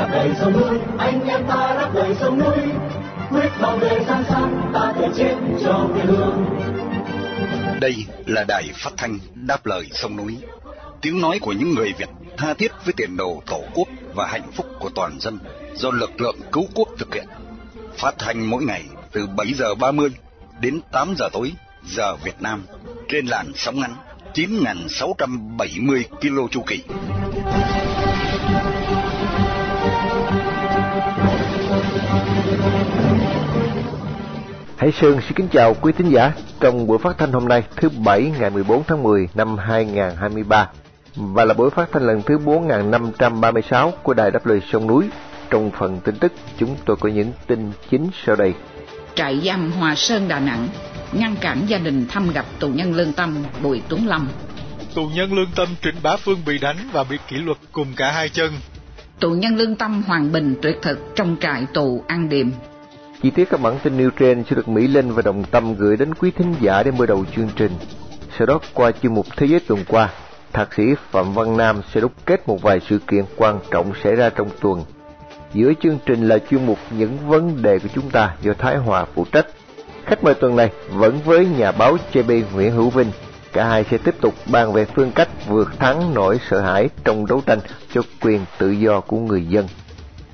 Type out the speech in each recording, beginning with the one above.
đáp đầy sông núi. Anh em ta đáp đầy sông núi. Quyết bảo vệ gian san ta thể chết cho quê hương. Đây là đài phát thanh đáp lời sông núi. Tiếng nói của những người việt tha thiết với tiền đồ tổ quốc và hạnh phúc của toàn dân do lực lượng cứu quốc thực hiện. Phát thanh mỗi ngày từ 7 giờ 30 đến 8 giờ tối, giờ Việt Nam, trên làn sóng ngắn 9.670 km chu kỳ. Hải Sơn xin kính chào quý thính giả trong buổi phát thanh hôm nay thứ Bảy ngày 14 tháng 10 năm 2023 và là buổi phát thanh lần thứ 4536 của Đài Đáp Lời Sông Núi. Trong phần tin tức, chúng tôi có những tin chính sau đây. Trại giam Hòa Sơn Đà Nẵng ngăn cản gia đình thăm gặp tù nhân lương tâm Bùi Tuấn Lâm. Tù nhân lương tâm Trịnh Bá Phương bị đánh và bị kỷ luật cùng cả hai chân. Tù nhân lương tâm Hoàng Bình tuyệt thực trong trại tù An Điềm. Chi tiết các bản tin nêu trên sẽ được Mỹ Linh và Đồng Tâm gửi đến quý thính giả để mở đầu chương trình. Sau đó qua chuyên mục Thế giới tuần qua, Thạc sĩ Phạm Văn Nam sẽ đúc kết một vài sự kiện quan trọng xảy ra trong tuần. Giữa chương trình là chuyên mục Những vấn đề của chúng ta do Thái Hòa phụ trách. Khách mời tuần này vẫn với nhà báo JB Nguyễn Hữu Vinh. Cả hai sẽ tiếp tục bàn về phương cách vượt thắng nỗi sợ hãi trong đấu tranh cho quyền tự do của người dân.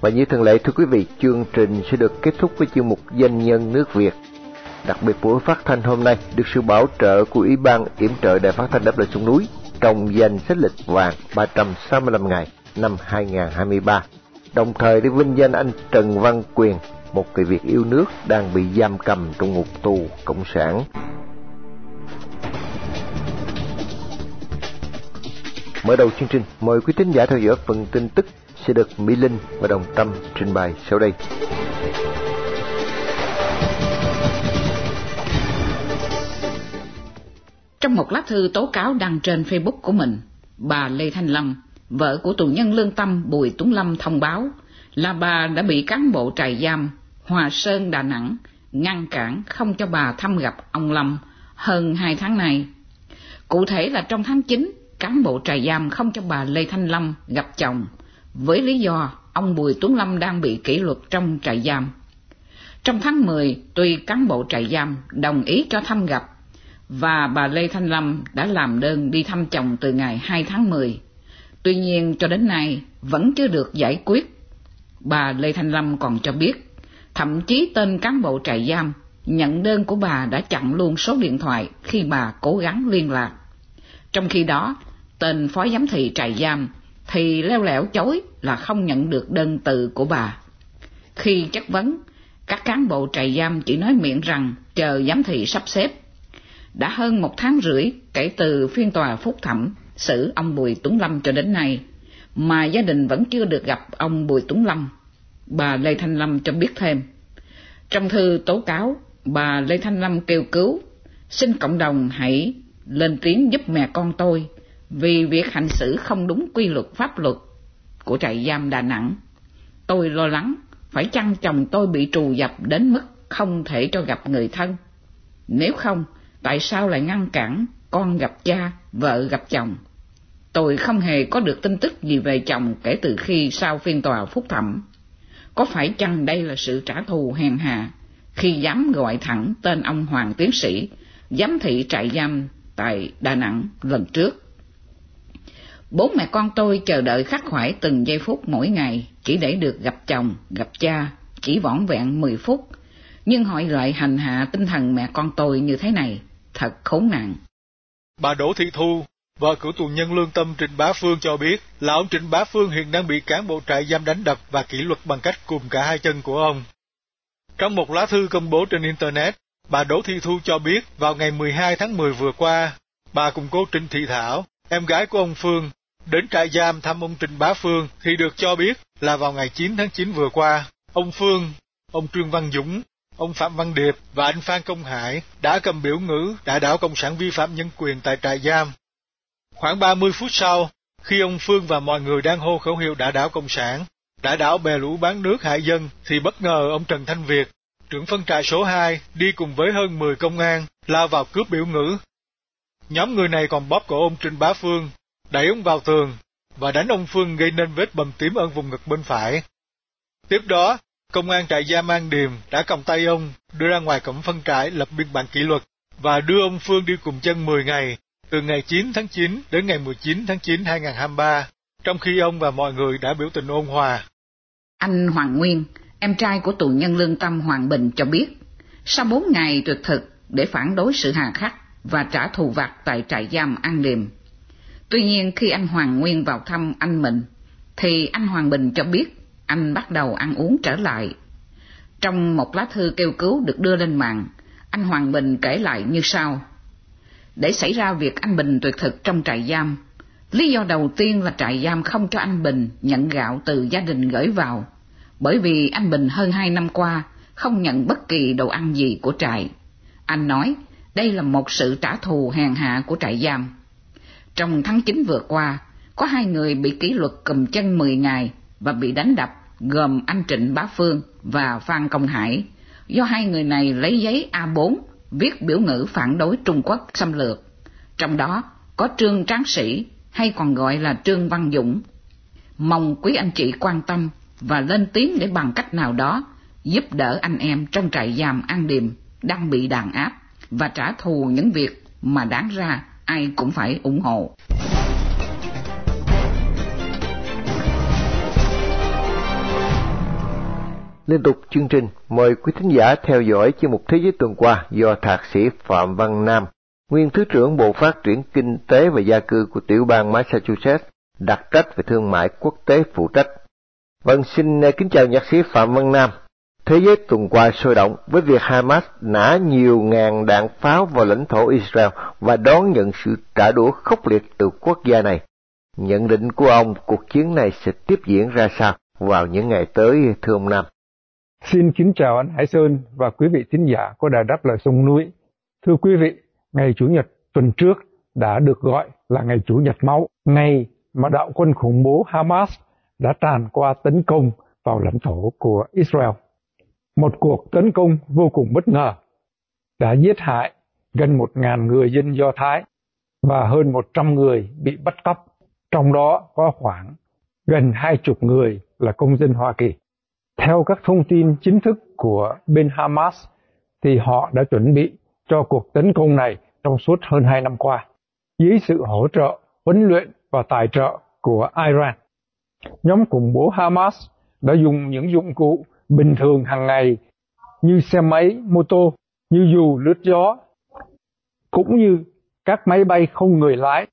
Và như thường lệ thưa quý vị, chương trình sẽ được kết thúc với chương mục Danh nhân nước Việt. Đặc biệt buổi phát thanh hôm nay được sự bảo trợ của Ủy ban yểm trợ Đài Phát thanh Đáp Lời Sông Núi trong danh sách lịch vàng 365 ngày năm 2023. Đồng thời để vinh danh anh Trần Văn Quyền, một người Việt yêu nước đang bị giam cầm trong ngục tù cộng sản. Mở đầu chương trình, mời quý thính giả theo dõi phần tin tức sẽ được Mỹ Linh và Đồng Tâm trình bày sau đây. Trong một lá thư tố cáo đăng trên Facebook của mình, bà Lê Thanh Lâm, vợ của tù nhân lương tâm Bùi Tuấn Lâm thông báo là bà đã bị cán bộ trại giam Hòa Sơn Đà Nẵng ngăn cản không cho bà thăm gặp ông Lâm hơn hai tháng nay. Cụ thể là trong tháng 9, cán bộ trại giam không cho bà Lê Thanh Lâm gặp chồng, với lý do ông Bùi Tuấn Lâm đang bị kỷ luật trong trại giam. Trong tháng 10, tuy cán bộ trại giam đồng ý cho thăm gặp, và bà Lê Thanh Lâm đã làm đơn đi thăm chồng từ ngày 2 tháng 10. Tuy nhiên cho đến nay vẫn chưa được giải quyết. Bà Lê Thanh Lâm còn cho biết, thậm chí tên cán bộ trại giam nhận đơn của bà đã chặn luôn số điện thoại khi bà cố gắng liên lạc. Trong khi đó, tên phó giám thị trại giam thì leo lẻo chối là không nhận được đơn từ của bà. Khi chất vấn, các cán bộ trại giam chỉ nói miệng rằng chờ giám thị sắp xếp. Đã hơn một tháng rưỡi kể từ phiên tòa phúc thẩm xử ông Bùi Tuấn Lâm cho đến nay, mà gia đình vẫn chưa được gặp ông Bùi Tuấn Lâm. Bà Lê Thanh Lâm cho biết thêm. Trong thư tố cáo, bà Lê Thanh Lâm kêu cứu, xin cộng đồng hãy lên tiếng giúp mẹ con tôi vì việc hành xử không đúng quy luật pháp luật của trại giam Đà Nẵng. Tôi lo lắng, phải chăng chồng tôi bị trù dập đến mức không thể cho gặp người thân? Nếu không, tại sao lại ngăn cản con gặp cha, vợ gặp chồng? Tôi không hề có được tin tức gì về chồng kể từ khi sau phiên tòa phúc thẩm. Có phải chăng đây là sự trả thù hèn hạ khi dám gọi thẳng tên ông Hoàng Tiến Sĩ, giám thị trại giam tại Đà Nẵng lần trước? Bố mẹ con tôi chờ đợi khắc khoải từng giây phút mỗi ngày chỉ để được gặp chồng, gặp cha, chỉ vỏn vẹn 10 phút. Nhưng họ lại hành hạ tinh thần mẹ con tôi như thế này, thật khốn nạn. Bà Đỗ Thị Thu, vợ cựu tù nhân lương tâm Trịnh Bá Phương cho biết là ông Trịnh Bá Phương hiện đang bị cán bộ trại giam đánh đập và kỷ luật bằng cách cùng cả hai chân của ông. Trong một lá thư công bố trên Internet, bà Đỗ Thị Thu cho biết vào ngày 12 tháng 10 vừa qua, bà cùng cô Trịnh Thị Thảo, em gái của ông Phương, đến trại giam thăm ông Trịnh Bá Phương thì được cho biết là vào ngày 9 tháng 9 vừa qua, ông Phương, ông Trương Văn Dũng, ông Phạm Văn Điệp và anh Phan Công Hải đã cầm biểu ngữ đã đảo Cộng sản vi phạm nhân quyền tại trại giam. Khoảng 30 phút sau, khi ông Phương và mọi người đang hô khẩu hiệu đã đảo Cộng sản, đã đảo bè lũ bán nước hại dân thì bất ngờ ông Trần Thanh Việt, trưởng phân trại số 2, đi cùng với hơn 10 công an, lao vào cướp biểu ngữ. Nhóm người này còn bóp cổ ông Trịnh Bá Phương, đẩy ông vào tường và đánh ông Phương gây nên vết bầm tím ở vùng ngực bên phải, Tiếp đó, công an trại giam An Điềm đã cầm tay ông đưa ra ngoài cổng phân trại lập biên bản kỷ luật và đưa ông Phương đi cùng chân 10 ngày, từ ngày 9 tháng 9 đến ngày 19 tháng 9 2023, trong khi ông và mọi người đã biểu tình ôn hòa. Anh Hoàng Nguyên, em trai của tù nhân lương tâm Hoàng Bình cho biết, sau bốn ngày tuyệt thực để phản đối sự hà khắc và trả thù vặt tại trại giam An Điềm. Tuy nhiên khi anh Hoàng Nguyên vào thăm anh mình, thì anh Hoàng Bình cho biết anh bắt đầu ăn uống trở lại. Trong một lá thư kêu cứu được đưa lên mạng, anh Hoàng Bình kể lại như sau. Để xảy ra việc anh Bình tuyệt thực trong trại giam, lý do đầu tiên là trại giam không cho anh Bình nhận gạo từ gia đình gửi vào, bởi vì anh Bình hơn hai năm qua không nhận bất kỳ đồ ăn gì của trại. Anh nói đây là một sự trả thù hèn hạ của trại giam. Trong tháng 9 vừa qua, có hai người bị kỷ luật cầm chân 10 ngày và bị đánh đập, gồm anh Trịnh Bá Phương và Phan Công Hải, do hai người này lấy giấy A4 viết biểu ngữ phản đối Trung Quốc xâm lược. Trong đó có Trương Tráng Sĩ, hay còn gọi là Trương Văn Dũng. Mong quý anh chị quan tâm và lên tiếng để bằng cách nào đó giúp đỡ anh em trong trại giam An Điềm đang bị đàn áp và trả thù những việc mà đáng ra ai cũng phải ủng hộ. Liên tục chương trình, mời quý thính giả theo dõi chương mục Thế giới tuần qua do Thạc sĩ Phạm Văn Nam, nguyên Thứ trưởng Bộ Phát triển Kinh tế và Gia cư của tiểu bang Massachusetts, đặc trách về thương mại quốc tế phụ trách. Vâng, xin à, kính chào nhạc sĩ Phạm Văn Nam. Thế giới tuần qua sôi động với việc Hamas nã nhiều ngàn đạn pháo vào lãnh thổ Israel và đón nhận sự trả đũa khốc liệt từ quốc gia này. Nhận định của ông cuộc chiến này sẽ tiếp diễn ra sao vào những ngày tới thưa ông Nam? Xin kính chào anh Hải Sơn và quý vị thính giả của Đài Đáp Lời Sông Núi. Thưa quý vị, ngày Chủ nhật tuần trước đã được gọi là ngày Chủ nhật máu, ngày mà đạo quân khủng bố Hamas đã tràn qua tấn công vào lãnh thổ của Israel. Một cuộc tấn công vô cùng bất ngờ đã giết hại gần một ngàn người dân Do Thái và hơn một trăm người bị bắt cóc, trong đó có khoảng gần hai chục người là công dân Hoa Kỳ. Theo các thông tin chính thức của bên Hamas, thì họ đã chuẩn bị cho cuộc tấn công này trong suốt hơn hai năm qua, dưới sự hỗ trợ, huấn luyện và tài trợ của Iran. Nhóm khủng bố Hamas đã dùng những dụng cụ bình thường hàng ngày như xe máy, mô tô, như dù lướt gió, cũng như các máy bay không người lái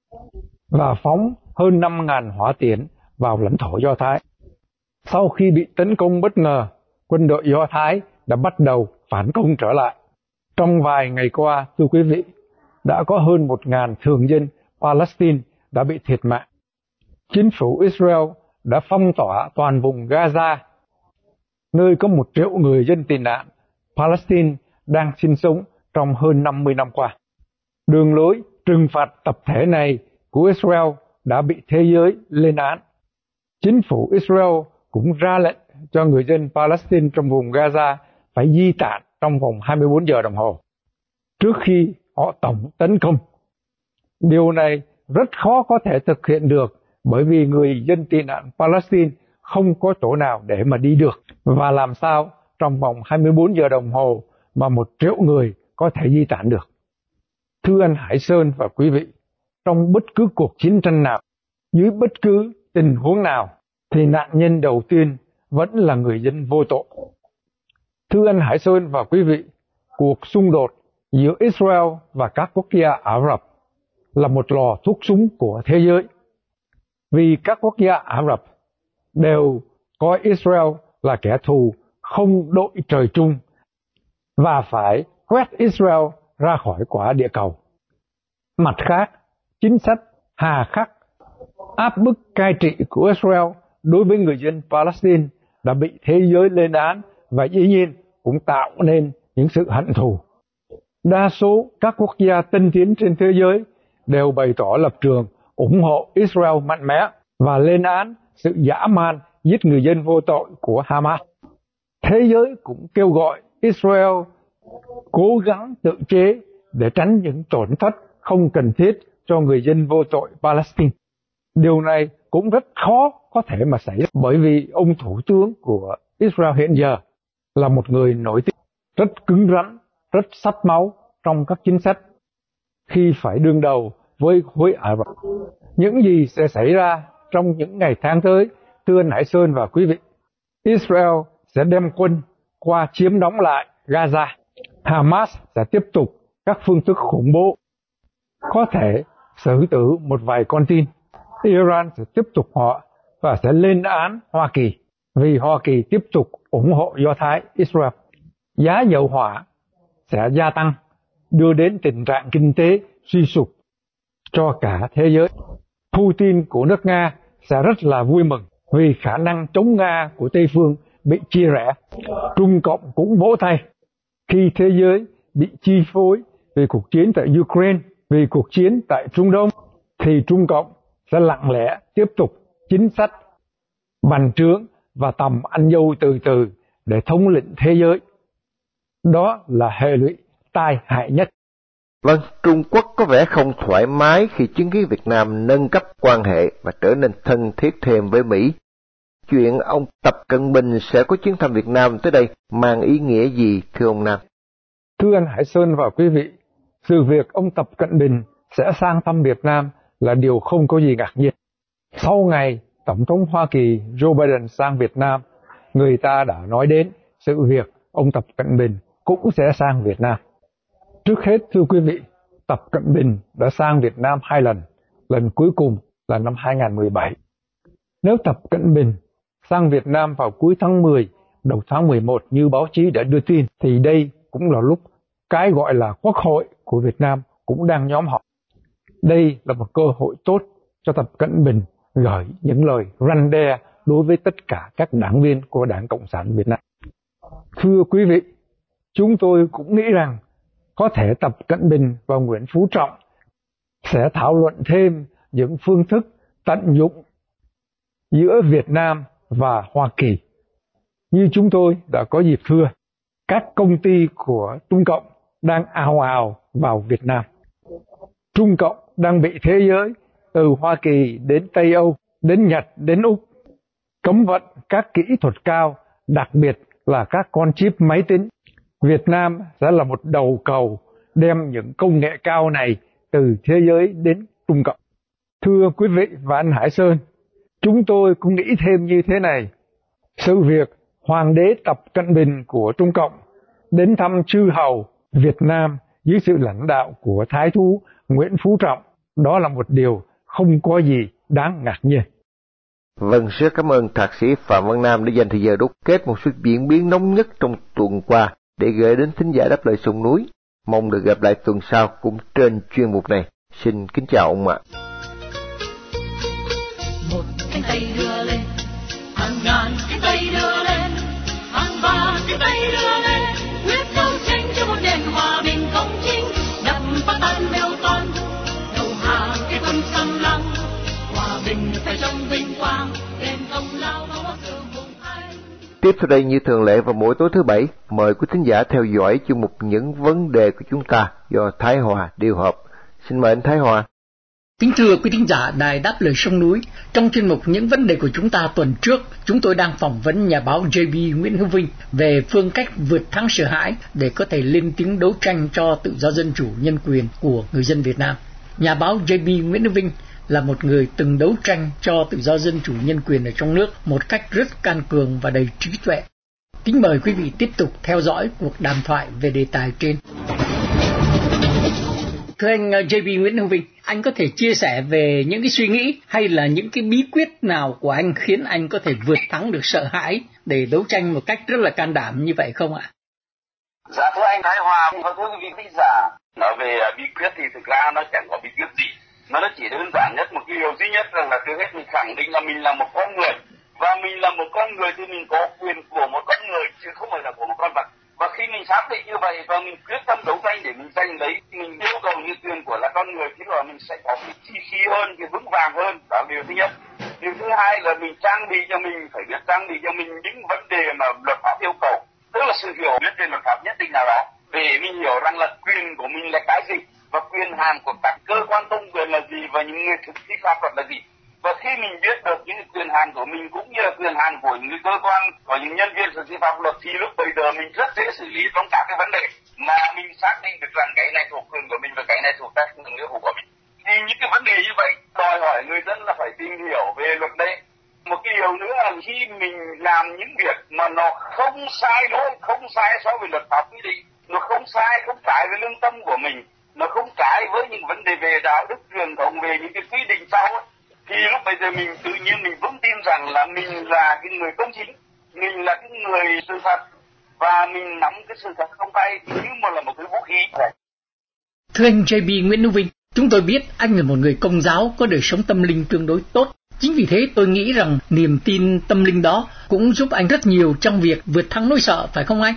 và phóng hơn 5.000 hỏa tiễn vào lãnh thổ Do Thái. Sau khi bị tấn công bất ngờ, quân đội Do Thái đã bắt đầu phản công trở lại. Trong vài ngày qua, thưa quý vị, đã có hơn 1.000 thường dân Palestine đã bị thiệt mạng. Chính phủ Israel đã phong tỏa toàn vùng Gaza, nơi có một triệu người dân tị nạn Palestine đang sinh sống trong hơn 50 năm qua. Đường lối trừng phạt tập thể này của Israel đã bị thế giới lên án. Chính phủ Israel cũng ra lệnh cho người dân Palestine trong vùng Gaza phải di tản trong vòng 24 giờ đồng hồ trước khi họ tổng tấn công. Điều này rất khó có thể thực hiện được bởi vì người dân tị nạn Palestine không có chỗ nào để mà đi được và làm sao trong vòng 24 giờ đồng hồ mà một triệu người có thể di tản được. Thưa anh Hải Sơn và quý vị, trong bất cứ cuộc chiến tranh nào, dưới bất cứ tình huống nào, thì nạn nhân đầu tiên vẫn là người dân vô tội. Thưa anh Hải Sơn và quý vị, cuộc xung đột giữa Israel và các quốc gia Ả Rập là một lò thuốc súng của thế giới. Vì các quốc gia Ả Rập đều coi Israel là kẻ thù không đội trời chung và phải quét Israel ra khỏi quả địa cầu. Mặt khác, chính sách hà khắc áp bức cai trị của Israel đối với người dân Palestine đã bị thế giới lên án và dĩ nhiên cũng tạo nên những sự hận thù. Đa số các quốc gia tân tiến trên thế giới đều bày tỏ lập trường ủng hộ Israel mạnh mẽ và lên án sự dã man giết người dân vô tội của Hamas. Thế giới cũng kêu gọi Israel cố gắng tự chế để tránh những tổn thất không cần thiết cho người dân vô tội Palestine. Điều này cũng rất khó có thể mà xảy ra bởi vì ông thủ tướng của Israel hiện giờ là một người nổi tiếng, rất cứng rắn, rất sắt máu trong các chính sách khi phải đương đầu với khối Ả Rập. Những gì sẽ xảy ra trong những ngày tháng tới, thưa Nải Hải Sơn và quý vị, Israel sẽ đem quân qua chiếm đóng lại Gaza. Hamas sẽ tiếp tục các phương thức khủng bố, có thể xử tử một vài con tin. Iran sẽ tiếp tục họ và sẽ lên án Hoa Kỳ vì Hoa Kỳ tiếp tục ủng hộ Do Thái Israel. Giá dầu hỏa sẽ gia tăng, đưa đến tình trạng kinh tế suy sụp cho cả thế giới. Putin của nước Nga sẽ rất là vui mừng vì khả năng chống Nga của Tây phương bị chia rẽ. Trung Cộng cũng vỗ tay khi thế giới bị chi phối vì cuộc chiến tại Ukraine, vì cuộc chiến tại Trung Đông, thì Trung Cộng sẽ lặng lẽ tiếp tục chính sách bành trướng và tầm ăn dâu từ từ để thống lĩnh thế giới. Đó là hệ lụy tai hại nhất. Vâng, Trung Quốc có vẻ không thoải mái khi chứng kiến Việt Nam nâng cấp quan hệ và trở nên thân thiết thêm với Mỹ. Chuyện ông Tập Cận Bình sẽ có chuyến thăm Việt Nam tới đây mang ý nghĩa gì thưa ông Nam? Thưa anh Hải Sơn và quý vị, sự việc ông Tập Cận Bình sẽ sang thăm Việt Nam là điều không có gì ngạc nhiên. Sau ngày Tổng thống Hoa Kỳ Joe Biden sang Việt Nam, người ta đã nói đến sự việc ông Tập Cận Bình cũng sẽ sang Việt Nam. Trước hết thưa quý vị, Tập Cận Bình đã sang Việt Nam hai lần, lần cuối cùng là năm 2017. Nếu Tập Cận Bình sang Việt Nam vào cuối tháng 10, đầu tháng 11 như báo chí đã đưa tin, thì đây cũng là lúc cái gọi là Quốc hội của Việt Nam cũng đang nhóm họp. Đây là một cơ hội tốt cho Tập Cận Bình gửi những lời răn đe đối với tất cả các đảng viên của Đảng Cộng sản Việt Nam. Thưa quý vị, chúng tôi cũng nghĩ rằng có thể Tập Cận Bình và Nguyễn Phú Trọng sẽ thảo luận thêm những phương thức tận dụng giữa Việt Nam và Hoa Kỳ. Như chúng tôi đã có dịp thưa, các công ty của Trung Cộng đang ào ào vào Việt Nam. Trung Cộng đang bị thế giới từ Hoa Kỳ đến Tây Âu, đến Nhật, đến Úc cấm vận các kỹ thuật cao, đặc biệt là các con chip máy tính. Việt Nam sẽ là một đầu cầu đem những công nghệ cao này từ thế giới đến Trung Cộng. Thưa quý vị và anh Hải Sơn, chúng tôi cũng nghĩ thêm như thế này. Sự việc Hoàng đế Tập Cận Bình của Trung Cộng đến thăm chư hầu Việt Nam dưới sự lãnh đạo của Thái thú Nguyễn Phú Trọng, đó là một điều không có gì đáng ngạc nhiên. Vâng, rất cảm ơn Thạc sĩ Phạm Văn Nam đã dành thời giờ đúc kết một số diễn biến nóng nhất trong tuần qua để gửi đến thính giả đáp lời sông núi. Mong được gặp lại tuần sau cũng trên chuyên mục này. Xin kính chào ông ạ. Một cánh tay đưa lên, hàng ngàn cánh tay đưa lên, hàng vạn cánh tay đưa lên, Tiếp sau đây như thường lệ vào mỗi tối thứ bảy, mời quý thính giả theo dõi chương mục những vấn đề của chúng ta do Thái Hòa điều hợp. Xin mời anh Thái Hòa. Kính thưa quý thính giả Đài Đáp Lời Sông Núi, trong chuyên mục những vấn đề của chúng ta tuần trước, chúng tôi đang phỏng vấn nhà báo JB Nguyễn Hữu Vinh về phương cách vượt thắng sợ hãi để có thể lên tiếng đấu tranh cho tự do dân chủ nhân quyền của người dân Việt Nam. Nhà báo JB Nguyễn Hữu Vinh là một người từng đấu tranh cho tự do dân chủ nhân quyền ở trong nước một cách rất can cường và đầy trí tuệ. Kính mời quý vị tiếp tục theo dõi cuộc đàm thoại về đề tài trên. Thưa anh uh, JB Nguyễn Hữu Vinh, anh có thể chia sẻ về những cái suy nghĩ hay là những cái bí quyết nào của anh khiến anh có thể vượt thắng được sợ hãi để đấu tranh một cách rất là can đảm như vậy không ạ? Dạ thưa anh Thái Hòa và thưa quý vị khán giả, nói về uh, bí quyết thì thực ra nó chẳng có bí quyết gì. Mà nó chỉ đơn giản nhất, một cái điều duy nhất rằng là trước hết mình khẳng định là mình là một con người. Và mình là một con người thì mình có quyền của một con người, chứ không phải là của một con vật. Và khi mình xác định như vậy và mình quyết tâm đấu tranh để mình giành lấy mình yêu cầu như quyền của là con người, thì là mình sẽ có cái chi khí hơn, cái vững vàng hơn. Đó là điều thứ nhất. Điều thứ hai là mình trang bị cho mình, phải biết trang bị cho mình những vấn đề mà luật pháp yêu cầu. Tức là sự hiểu biết về luật pháp nhất định nào đó, để mình hiểu rằng là quyền của mình là cái gì và quyền hạn của các cơ quan công quyền là gì và những người thực thi pháp luật là gì. Và khi mình biết được những quyền hạn của mình cũng như là quyền hạn của những cơ quan, của những nhân viên thực thi pháp luật thì lúc bây giờ mình rất dễ xử lý trong các cái vấn đề mà mình xác định được rằng cái này thuộc quyền của mình và cái này thuộc các nghĩa vụ của mình. Thì những cái vấn đề như vậy đòi hỏi người dân là phải tìm hiểu về luật đấy. Một cái điều nữa là khi mình làm những việc mà nó không sai lỗi, không sai so với luật pháp quy định, nó không sai, không trái với lương tâm của mình về đạo đức truyền thống về những cái quy định xã hội thì lúc bây giờ mình tự nhiên mình vững tin rằng là mình là cái người công chính mình là cái người sự thật và mình nắm cái sự thật trong tay như một là một cái vũ khí Thưa anh JB Nguyễn Hữu Vinh, chúng tôi biết anh là một người công giáo có đời sống tâm linh tương đối tốt. Chính vì thế tôi nghĩ rằng niềm tin tâm linh đó cũng giúp anh rất nhiều trong việc vượt thắng nỗi sợ, phải không anh?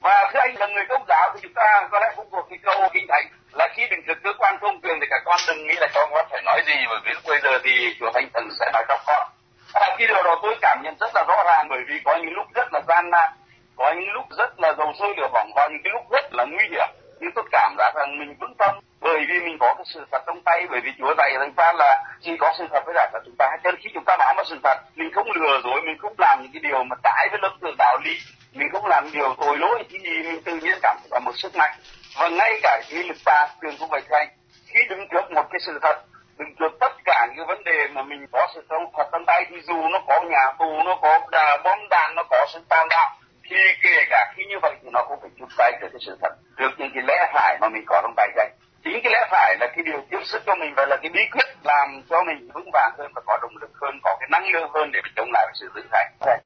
Và thưa anh là người công giáo thì chúng ta có lẽ cũng thuộc cái câu kinh thánh là khi đứng trước cơ quan công quyền thì các con đừng nghĩ là con con phải nói gì bởi vì lúc bây giờ thì chùa thánh thần sẽ nói cho con. À, khi điều đó tôi cảm nhận rất là rõ ràng bởi vì có những lúc rất là gian nan, có những lúc rất là dầu sôi lửa bỏng, có những cái lúc rất là nguy hiểm. Nhưng tôi cảm giác rằng mình vững tâm bởi vì mình có cái sự thật trong tay bởi vì Chúa dạy chúng ta là chỉ có sự thật với giải thật chúng ta. Cho nên khi chúng ta nói một sự thật mình không lừa dối mình không làm những cái điều mà trái với luật tự đạo lý mình không làm điều tội lỗi thì mình tự nhiên cảm thấy có một sức mạnh và ngay cả khi lực ta trường cũng vậy anh khi đứng trước một cái sự thật đứng trước tất cả những vấn đề mà mình có sự sống thật trong tay thì dù nó có nhà tù nó có đà, bom đạn nó có sự tàn đạo thì kể cả khi như vậy thì nó cũng phải chụp tay trước cái sự thật. Trước những cái lẽ phải mà mình có trong tay đây. Chính cái lẽ phải là cái điều tiếp sức cho mình và là cái bí quyết làm cho mình vững vàng hơn và có động lực hơn có cái năng lượng hơn để chống lại sự dữ dội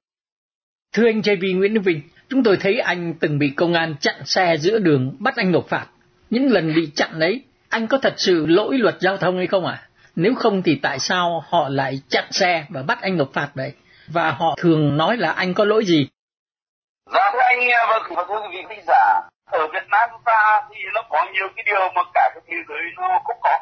Thưa anh JB Nguyễn Đức Vinh, chúng tôi thấy anh từng bị công an chặn xe giữa đường bắt anh nộp phạt. Những lần bị chặn đấy, anh có thật sự lỗi luật giao thông hay không à? Nếu không thì tại sao họ lại chặn xe và bắt anh nộp phạt vậy? Và họ thường nói là anh có lỗi gì? Dạ thưa anh, à, vâng, và thưa quý vị khán giả, ở Việt Nam chúng ta thì nó có nhiều cái điều mà cả cái thế giới nó cũng có.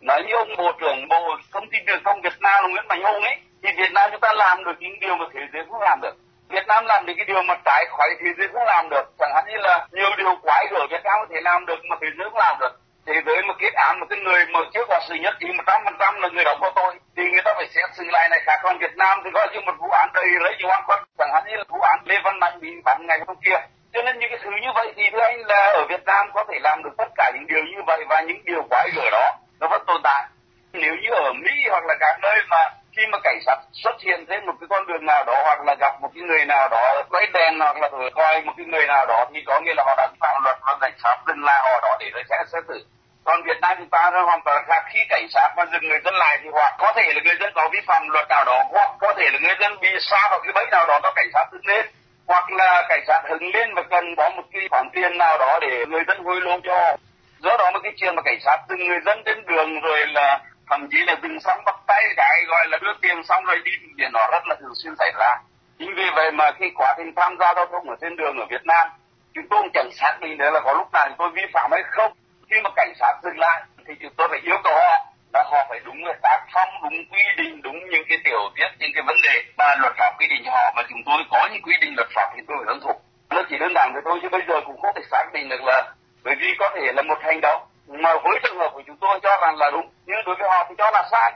Nói như ông Bộ trưởng Bộ Thông tin Truyền thông Việt Nam là Nguyễn Mạnh Hùng ấy, thì Việt Nam chúng ta làm được những điều mà thế giới không làm được. Việt Nam làm được cái điều mà trái khỏi thế giới không làm được. Chẳng hạn như là nhiều điều quái gở Việt Nam có thể làm được mà thế giới không làm được. Thế giới mà kết án một cái người mà trước là sự nhất thì một trăm phần trăm là người đó có tội, thì người ta phải xét xử lại này khác. Còn Việt Nam thì coi như một vụ án đầy lấy nhiều oan khuất. Chẳng hạn như là vụ án Lê Văn Mạnh bị bắn ngày hôm kia cho nên những cái thứ như vậy thì thưa anh là ở Việt Nam có thể làm được tất cả những điều như vậy và những điều quái gở đó nó vẫn tồn tại nếu như ở Mỹ hoặc là các nơi mà khi mà cảnh sát xuất hiện trên một cái con đường nào đó hoặc là gặp một cái người nào đó quay đèn hoặc là coi một cái người nào đó thì có nghĩa là họ đã phạm luật và cảnh sát dừng lại họ đó để sẽ xét xử. Còn Việt Nam chúng ta nó hoàn toàn khác. Khi cảnh sát mà dừng người dân lại thì hoặc có thể là người dân có vi phạm luật nào đó, hoặc có thể là người dân bị xa vào cái bẫy nào đó do cảnh sát dừng lên. Hoặc là cảnh sát hứng lên và cần có một cái khoản tiền nào đó để người dân hối lộ cho. Do đó một cái chuyện mà cảnh sát từng người dân trên đường rồi là thậm chí là dừng xong bắt tay cái gọi là đưa tiền xong rồi đi thì nó rất là thường xuyên xảy ra. Chính vì vậy mà khi quá trình tham gia giao thông ở trên đường ở Việt Nam, chúng tôi cũng chẳng xác định đấy là có lúc nào tôi vi phạm hay không. Khi mà cảnh sát dừng lại thì chúng tôi phải yêu cầu họ là họ phải đúng luật tác phong, đúng quy định, đúng những cái tiểu tiết, những cái vấn đề mà luật pháp quy định cho họ. Mà chúng tôi có những quy định luật pháp thì tôi phải tuân thủ. Nó chỉ đơn giản với tôi chứ bây giờ cũng không thể xác định được là bởi vì có thể là một hành động mà với trường hợp của chúng tôi cho rằng là đúng nhưng đối với họ thì cho là sai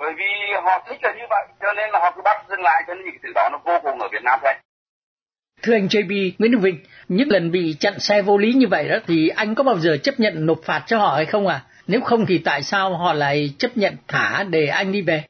bởi vì họ thích là như vậy cho nên là họ cứ bắt dừng lại cho nên những cái từ đó nó vô cùng ở Việt Nam thôi Thưa anh JB Nguyễn Đức Vinh, những lần bị chặn xe vô lý như vậy đó thì anh có bao giờ chấp nhận nộp phạt cho họ hay không à? Nếu không thì tại sao họ lại chấp nhận thả để anh đi về?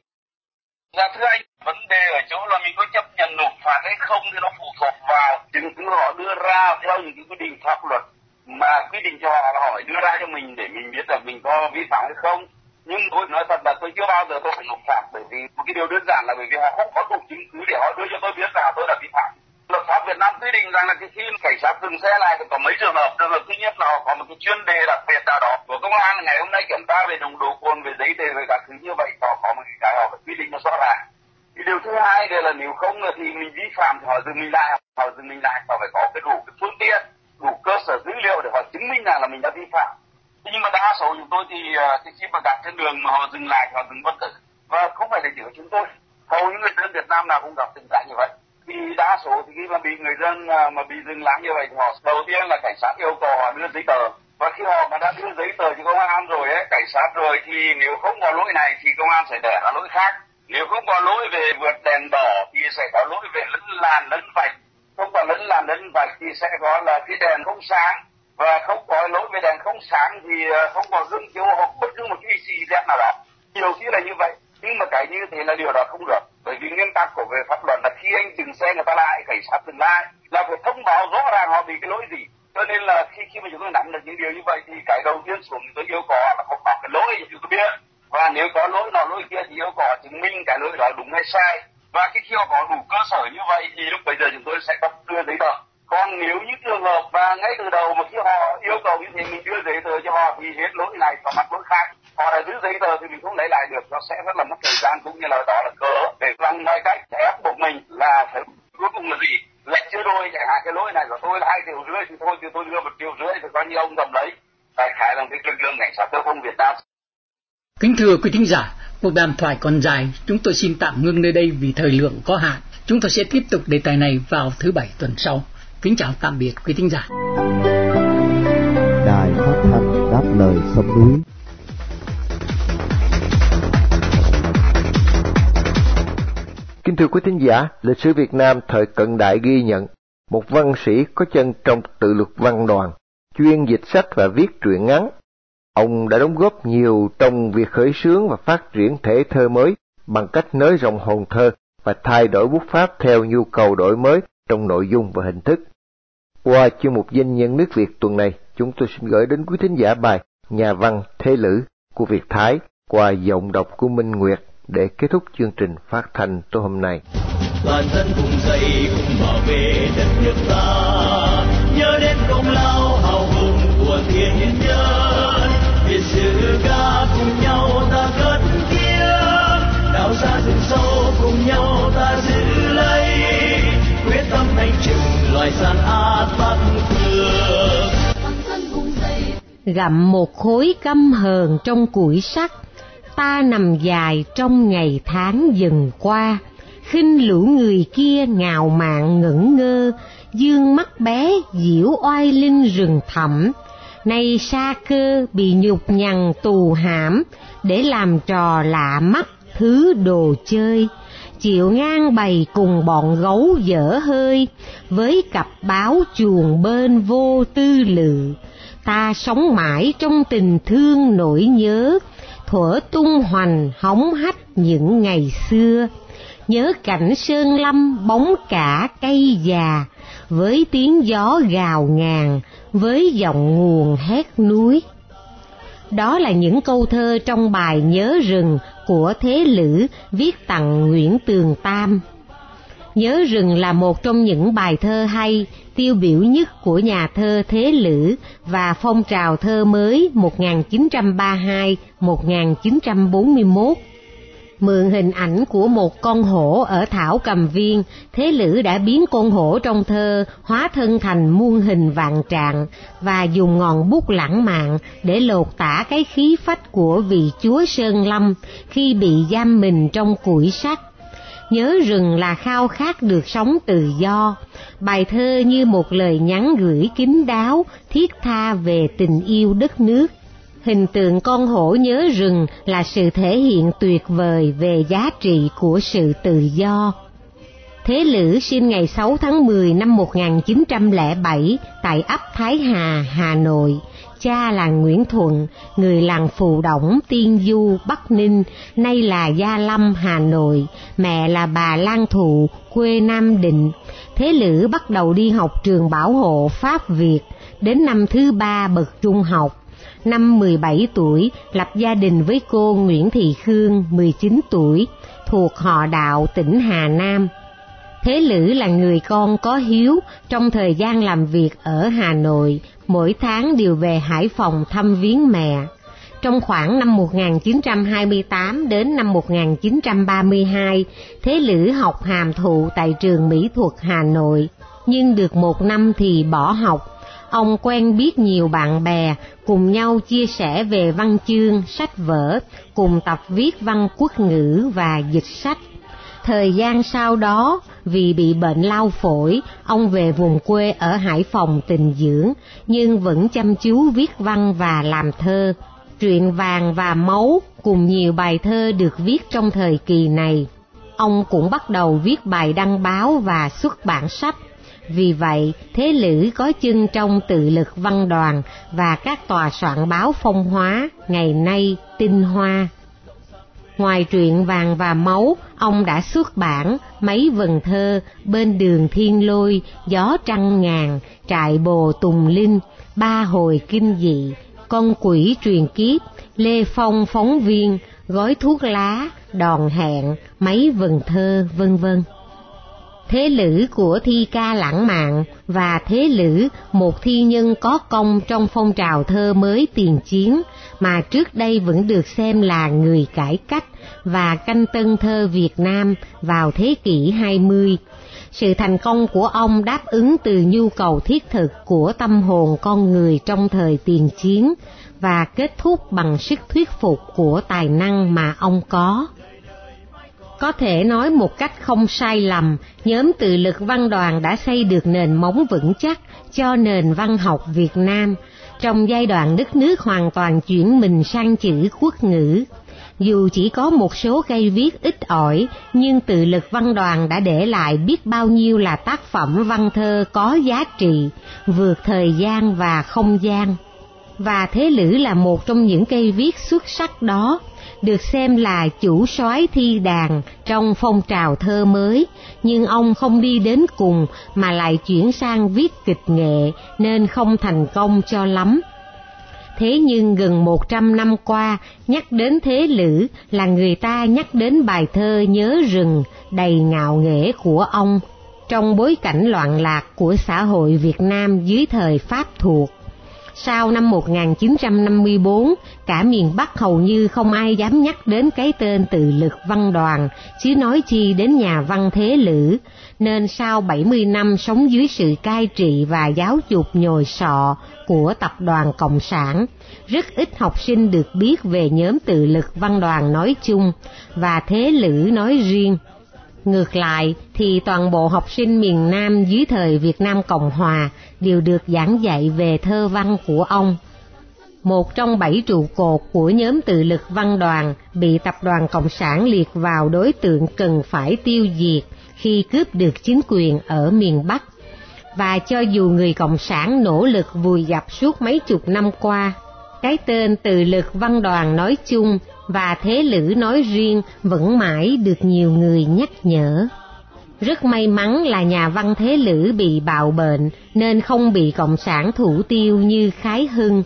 Dạ thưa anh, vấn đề ở chỗ là mình có chấp nhận nộp phạt hay không thì nó phụ thuộc vào chứng cứ họ đưa ra theo những cái quy định pháp luật mà quy định cho họ là đưa ra cho mình để mình biết là mình có vi phạm hay không. Nhưng tôi nói thật là tôi chưa bao giờ tôi phải nộp phạt bởi vì một cái điều đơn giản là bởi vì họ không có đủ chứng cứ để họ đưa cho tôi biết là tôi đã vi phạm. Luật pháp Việt Nam quy định rằng là cái khi cảnh sát dừng xe lại thì có mấy trường hợp. Trường hợp thứ nhất là họ có một cái chuyên đề đặc biệt nào đó của công an. Ngày hôm nay kiểm tra về nồng độ cồn, về giấy tờ, về các thứ như vậy, họ có một cái họ phải quy định nó rõ ràng. Thì điều thứ hai là nếu không thì mình vi phạm thì họ dừng mình lại. Họ dừng mình lại, họ phải có cái đủ cái phương tiện đủ cơ sở dữ liệu để họ chứng minh rằng là mình đã vi phạm. Nhưng mà đa số chúng tôi thì à, thì khi mà gặp trên đường mà họ dừng lại thì họ dừng bất tử. Và không phải là chỉ của chúng tôi. Hầu những người dân Việt Nam nào cũng gặp tình trạng như vậy. Thì đa số thì khi mà bị người dân à, mà bị dừng láng như vậy thì họ, đầu tiên là cảnh sát yêu cầu họ đưa giấy tờ. Và khi họ mà đã đưa giấy tờ cho công an rồi ấy, cảnh sát rồi thì nếu không có lỗi này thì công an sẽ để ra lỗi khác. Nếu không có lỗi về vượt đèn đỏ thì sẽ có lỗi về lấn làn, lấn vạch không có lấn làm lấn và thì sẽ gọi là cái đèn không sáng. Và không có lỗi về đèn không sáng thì ờ, không có gương chiếu hoặc bất cứ một cái gì đẹp nào đó nhiều khi là như vậy, nhưng mà cái như thế là điều đó không được. Bởi vì nguyên tắc của về pháp luật là khi anh dừng xe người ta lại, cảnh sát dừng lại, là phải thông báo rõ ràng họ bị cái lỗi gì. Cho nên là khi khi mà chúng tôi nắm được những điều như vậy thì cái đầu tiên xuống tôi yêu cầu là không có cái lỗi thì chúng tôi biết. Và nếu có lỗi nào lỗi kia thì yêu cầu chứng minh cái lỗi đó đúng hay sai và khi khi họ có đủ cơ sở như vậy thì lúc bây giờ chúng tôi sẽ cấp đưa giấy tờ. Còn nếu như trường hợp và ngay từ đầu mà khi họ yêu cầu như thế mình đưa giấy tờ cho họ thì hết lỗi này có mặt lỗi khác. Họ đã giữ giấy tờ thì mình không lấy lại được nó sẽ rất là mất thời gian cũng như là đó là cớ để bằng mọi cách ép buộc mình là phải cuối cùng là gì? Lệch chưa đôi chẳng hạn cái lỗi này của tôi là hai triệu rưỡi thì thôi thì tôi đưa một triệu rưỡi thì coi như ông cầm lấy. Đại khái là cái lực lượng cảnh sát giao thông Việt Nam. Kính thưa quý thính giả, cuộc đàm thoại còn dài, chúng tôi xin tạm ngưng nơi đây vì thời lượng có hạn. Chúng tôi sẽ tiếp tục đề tài này vào thứ bảy tuần sau. Kính chào tạm biệt quý thính giả. Đài phát thanh đáp lời sông núi Kính thưa quý thính giả, lịch sử Việt Nam thời cận đại ghi nhận một văn sĩ có chân trong tự luật văn đoàn, chuyên dịch sách và viết truyện ngắn. Ông đã đóng góp nhiều trong việc khởi xướng và phát triển thể thơ mới bằng cách nới rộng hồn thơ và thay đổi bút pháp theo nhu cầu đổi mới trong nội dung và hình thức. Qua chương mục danh nhân nước Việt tuần này, chúng tôi xin gửi đến quý thính giả bài Nhà văn Thế Lữ của Việt Thái qua giọng đọc của Minh Nguyệt để kết thúc chương trình phát thanh tối hôm nay. Toàn dân cùng dậy cùng bảo vệ đất nước ta, nhớ đến công lao hào hùng của thiên nhân. Việt ca cùng nhau ta cất tiếng, đào ra rừng sâu cùng nhau ta giữ lấy, quyết tâm đánh trừng loài gian át bắt thường Gặm một khối căm hờn trong củi sắt ta nằm dài trong ngày tháng dần qua. Khinh lũ người kia ngào mạn ngẩn ngơ dương mắt bé diễu oai linh rừng thẳm nay sa cơ bị nhục nhằn tù hãm, để làm trò lạ mắt thứ đồ chơi. Chịu ngang bày cùng bọn gấu dở hơi, với cặp báo chuồng bên vô tư lự. Ta sống mãi trong tình thương nỗi nhớ, thuở tung hoành hóng hách những ngày xưa. Nhớ cảnh sơn lâm bóng cả cây già với tiếng gió gào ngàn với dòng nguồn hét núi đó là những câu thơ trong bài nhớ rừng của thế lữ viết tặng nguyễn tường tam Nhớ rừng là một trong những bài thơ hay, tiêu biểu nhất của nhà thơ Thế Lữ và phong trào thơ mới 1932-1941. Mượn hình ảnh của một con hổ ở thảo cầm viên, Thế Lữ đã biến con hổ trong thơ hóa thân thành muôn hình vạn trạng và dùng ngọn bút lãng mạn để lột tả cái khí phách của vị chúa Sơn Lâm khi bị giam mình trong củi sắt nhớ rừng là khao khát được sống tự do. Bài thơ như một lời nhắn gửi kín đáo, thiết tha về tình yêu đất nước. Hình tượng con hổ nhớ rừng là sự thể hiện tuyệt vời về giá trị của sự tự do. Thế Lữ sinh ngày 6 tháng 10 năm 1907 tại ấp Thái Hà, Hà Nội cha là Nguyễn Thuận, người làng Phù Đổng, Tiên Du, Bắc Ninh, nay là Gia Lâm, Hà Nội, mẹ là bà Lan Thụ, quê Nam Định. Thế Lữ bắt đầu đi học trường bảo hộ Pháp Việt, đến năm thứ ba bậc trung học. Năm 17 tuổi, lập gia đình với cô Nguyễn Thị Khương, 19 tuổi, thuộc họ đạo tỉnh Hà Nam. Thế Lữ là người con có hiếu trong thời gian làm việc ở Hà Nội, mỗi tháng đều về Hải Phòng thăm viếng mẹ. Trong khoảng năm 1928 đến năm 1932, Thế Lữ học hàm thụ tại trường Mỹ thuật Hà Nội, nhưng được một năm thì bỏ học. Ông quen biết nhiều bạn bè, cùng nhau chia sẻ về văn chương, sách vở, cùng tập viết văn quốc ngữ và dịch sách. Thời gian sau đó, vì bị bệnh lao phổi, ông về vùng quê ở Hải Phòng tình dưỡng, nhưng vẫn chăm chú viết văn và làm thơ. truyện vàng và máu cùng nhiều bài thơ được viết trong thời kỳ này. Ông cũng bắt đầu viết bài đăng báo và xuất bản sách. Vì vậy, Thế Lữ có chân trong tự lực văn đoàn và các tòa soạn báo phong hóa, ngày nay tinh hoa. Ngoài truyện vàng và máu, ông đã xuất bản mấy vần thơ bên đường thiên lôi, gió trăng ngàn, trại bồ tùng linh, ba hồi kinh dị, con quỷ truyền kiếp, lê phong phóng viên, gói thuốc lá, đòn hẹn, mấy vần thơ, vân vân. Thế Lữ của thi ca lãng mạn và Thế Lữ, một thi nhân có công trong phong trào thơ mới tiền chiến mà trước đây vẫn được xem là người cải cách và canh tân thơ Việt Nam vào thế kỷ 20. Sự thành công của ông đáp ứng từ nhu cầu thiết thực của tâm hồn con người trong thời tiền chiến và kết thúc bằng sức thuyết phục của tài năng mà ông có. Có thể nói một cách không sai lầm, nhóm tự lực văn đoàn đã xây được nền móng vững chắc cho nền văn học Việt Nam trong giai đoạn đất nước hoàn toàn chuyển mình sang chữ quốc ngữ. Dù chỉ có một số cây viết ít ỏi, nhưng tự lực văn đoàn đã để lại biết bao nhiêu là tác phẩm văn thơ có giá trị, vượt thời gian và không gian. Và Thế Lữ là một trong những cây viết xuất sắc đó, được xem là chủ soái thi đàn trong phong trào thơ mới, nhưng ông không đi đến cùng mà lại chuyển sang viết kịch nghệ nên không thành công cho lắm. Thế nhưng gần một trăm năm qua, nhắc đến Thế Lữ là người ta nhắc đến bài thơ Nhớ rừng đầy ngạo nghễ của ông trong bối cảnh loạn lạc của xã hội Việt Nam dưới thời Pháp thuộc. Sau năm 1954, cả miền Bắc hầu như không ai dám nhắc đến cái tên tự lực văn đoàn, chứ nói chi đến nhà văn thế lữ, nên sau 70 năm sống dưới sự cai trị và giáo dục nhồi sọ của Tập đoàn Cộng sản, rất ít học sinh được biết về nhóm tự lực văn đoàn nói chung và thế lữ nói riêng. Ngược lại thì toàn bộ học sinh miền Nam dưới thời Việt Nam Cộng Hòa đều được giảng dạy về thơ văn của ông. Một trong bảy trụ cột của nhóm tự lực văn đoàn bị tập đoàn Cộng sản liệt vào đối tượng cần phải tiêu diệt khi cướp được chính quyền ở miền Bắc. Và cho dù người Cộng sản nỗ lực vùi dập suốt mấy chục năm qua, cái tên tự lực văn đoàn nói chung và thế lữ nói riêng vẫn mãi được nhiều người nhắc nhở. Rất may mắn là nhà văn thế lữ bị bạo bệnh nên không bị cộng sản thủ tiêu như Khái Hưng.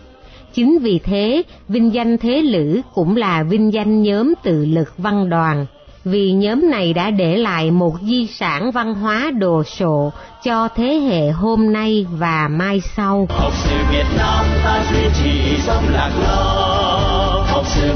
Chính vì thế, vinh danh thế lữ cũng là vinh danh nhóm tự lực văn đoàn, vì nhóm này đã để lại một di sản văn hóa đồ sộ cho thế hệ hôm nay và mai sau. Học sự Việt Nam ta duy trì dòng lạc lòng, học sự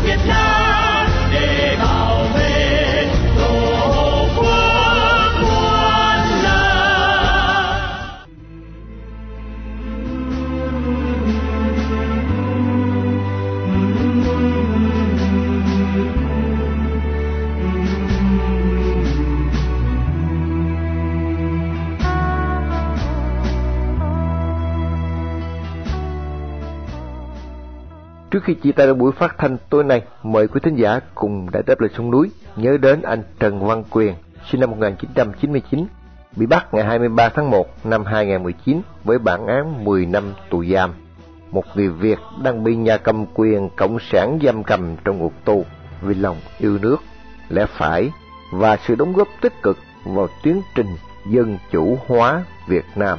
Trước khi chia tay ở buổi phát thanh tối nay, mời quý thính giả cùng đại đáp lịch sông núi nhớ đến anh Trần Văn Quyền, sinh năm 1999, bị bắt ngày 23 tháng 1 năm 2019 với bản án 10 năm tù giam. Một người Việt đang bị nhà cầm quyền cộng sản giam cầm trong ngục tù vì lòng yêu nước, lẽ phải và sự đóng góp tích cực vào tiến trình dân chủ hóa Việt Nam.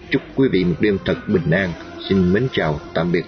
chúc quý vị một đêm thật bình an. Xin mến chào, tạm biệt.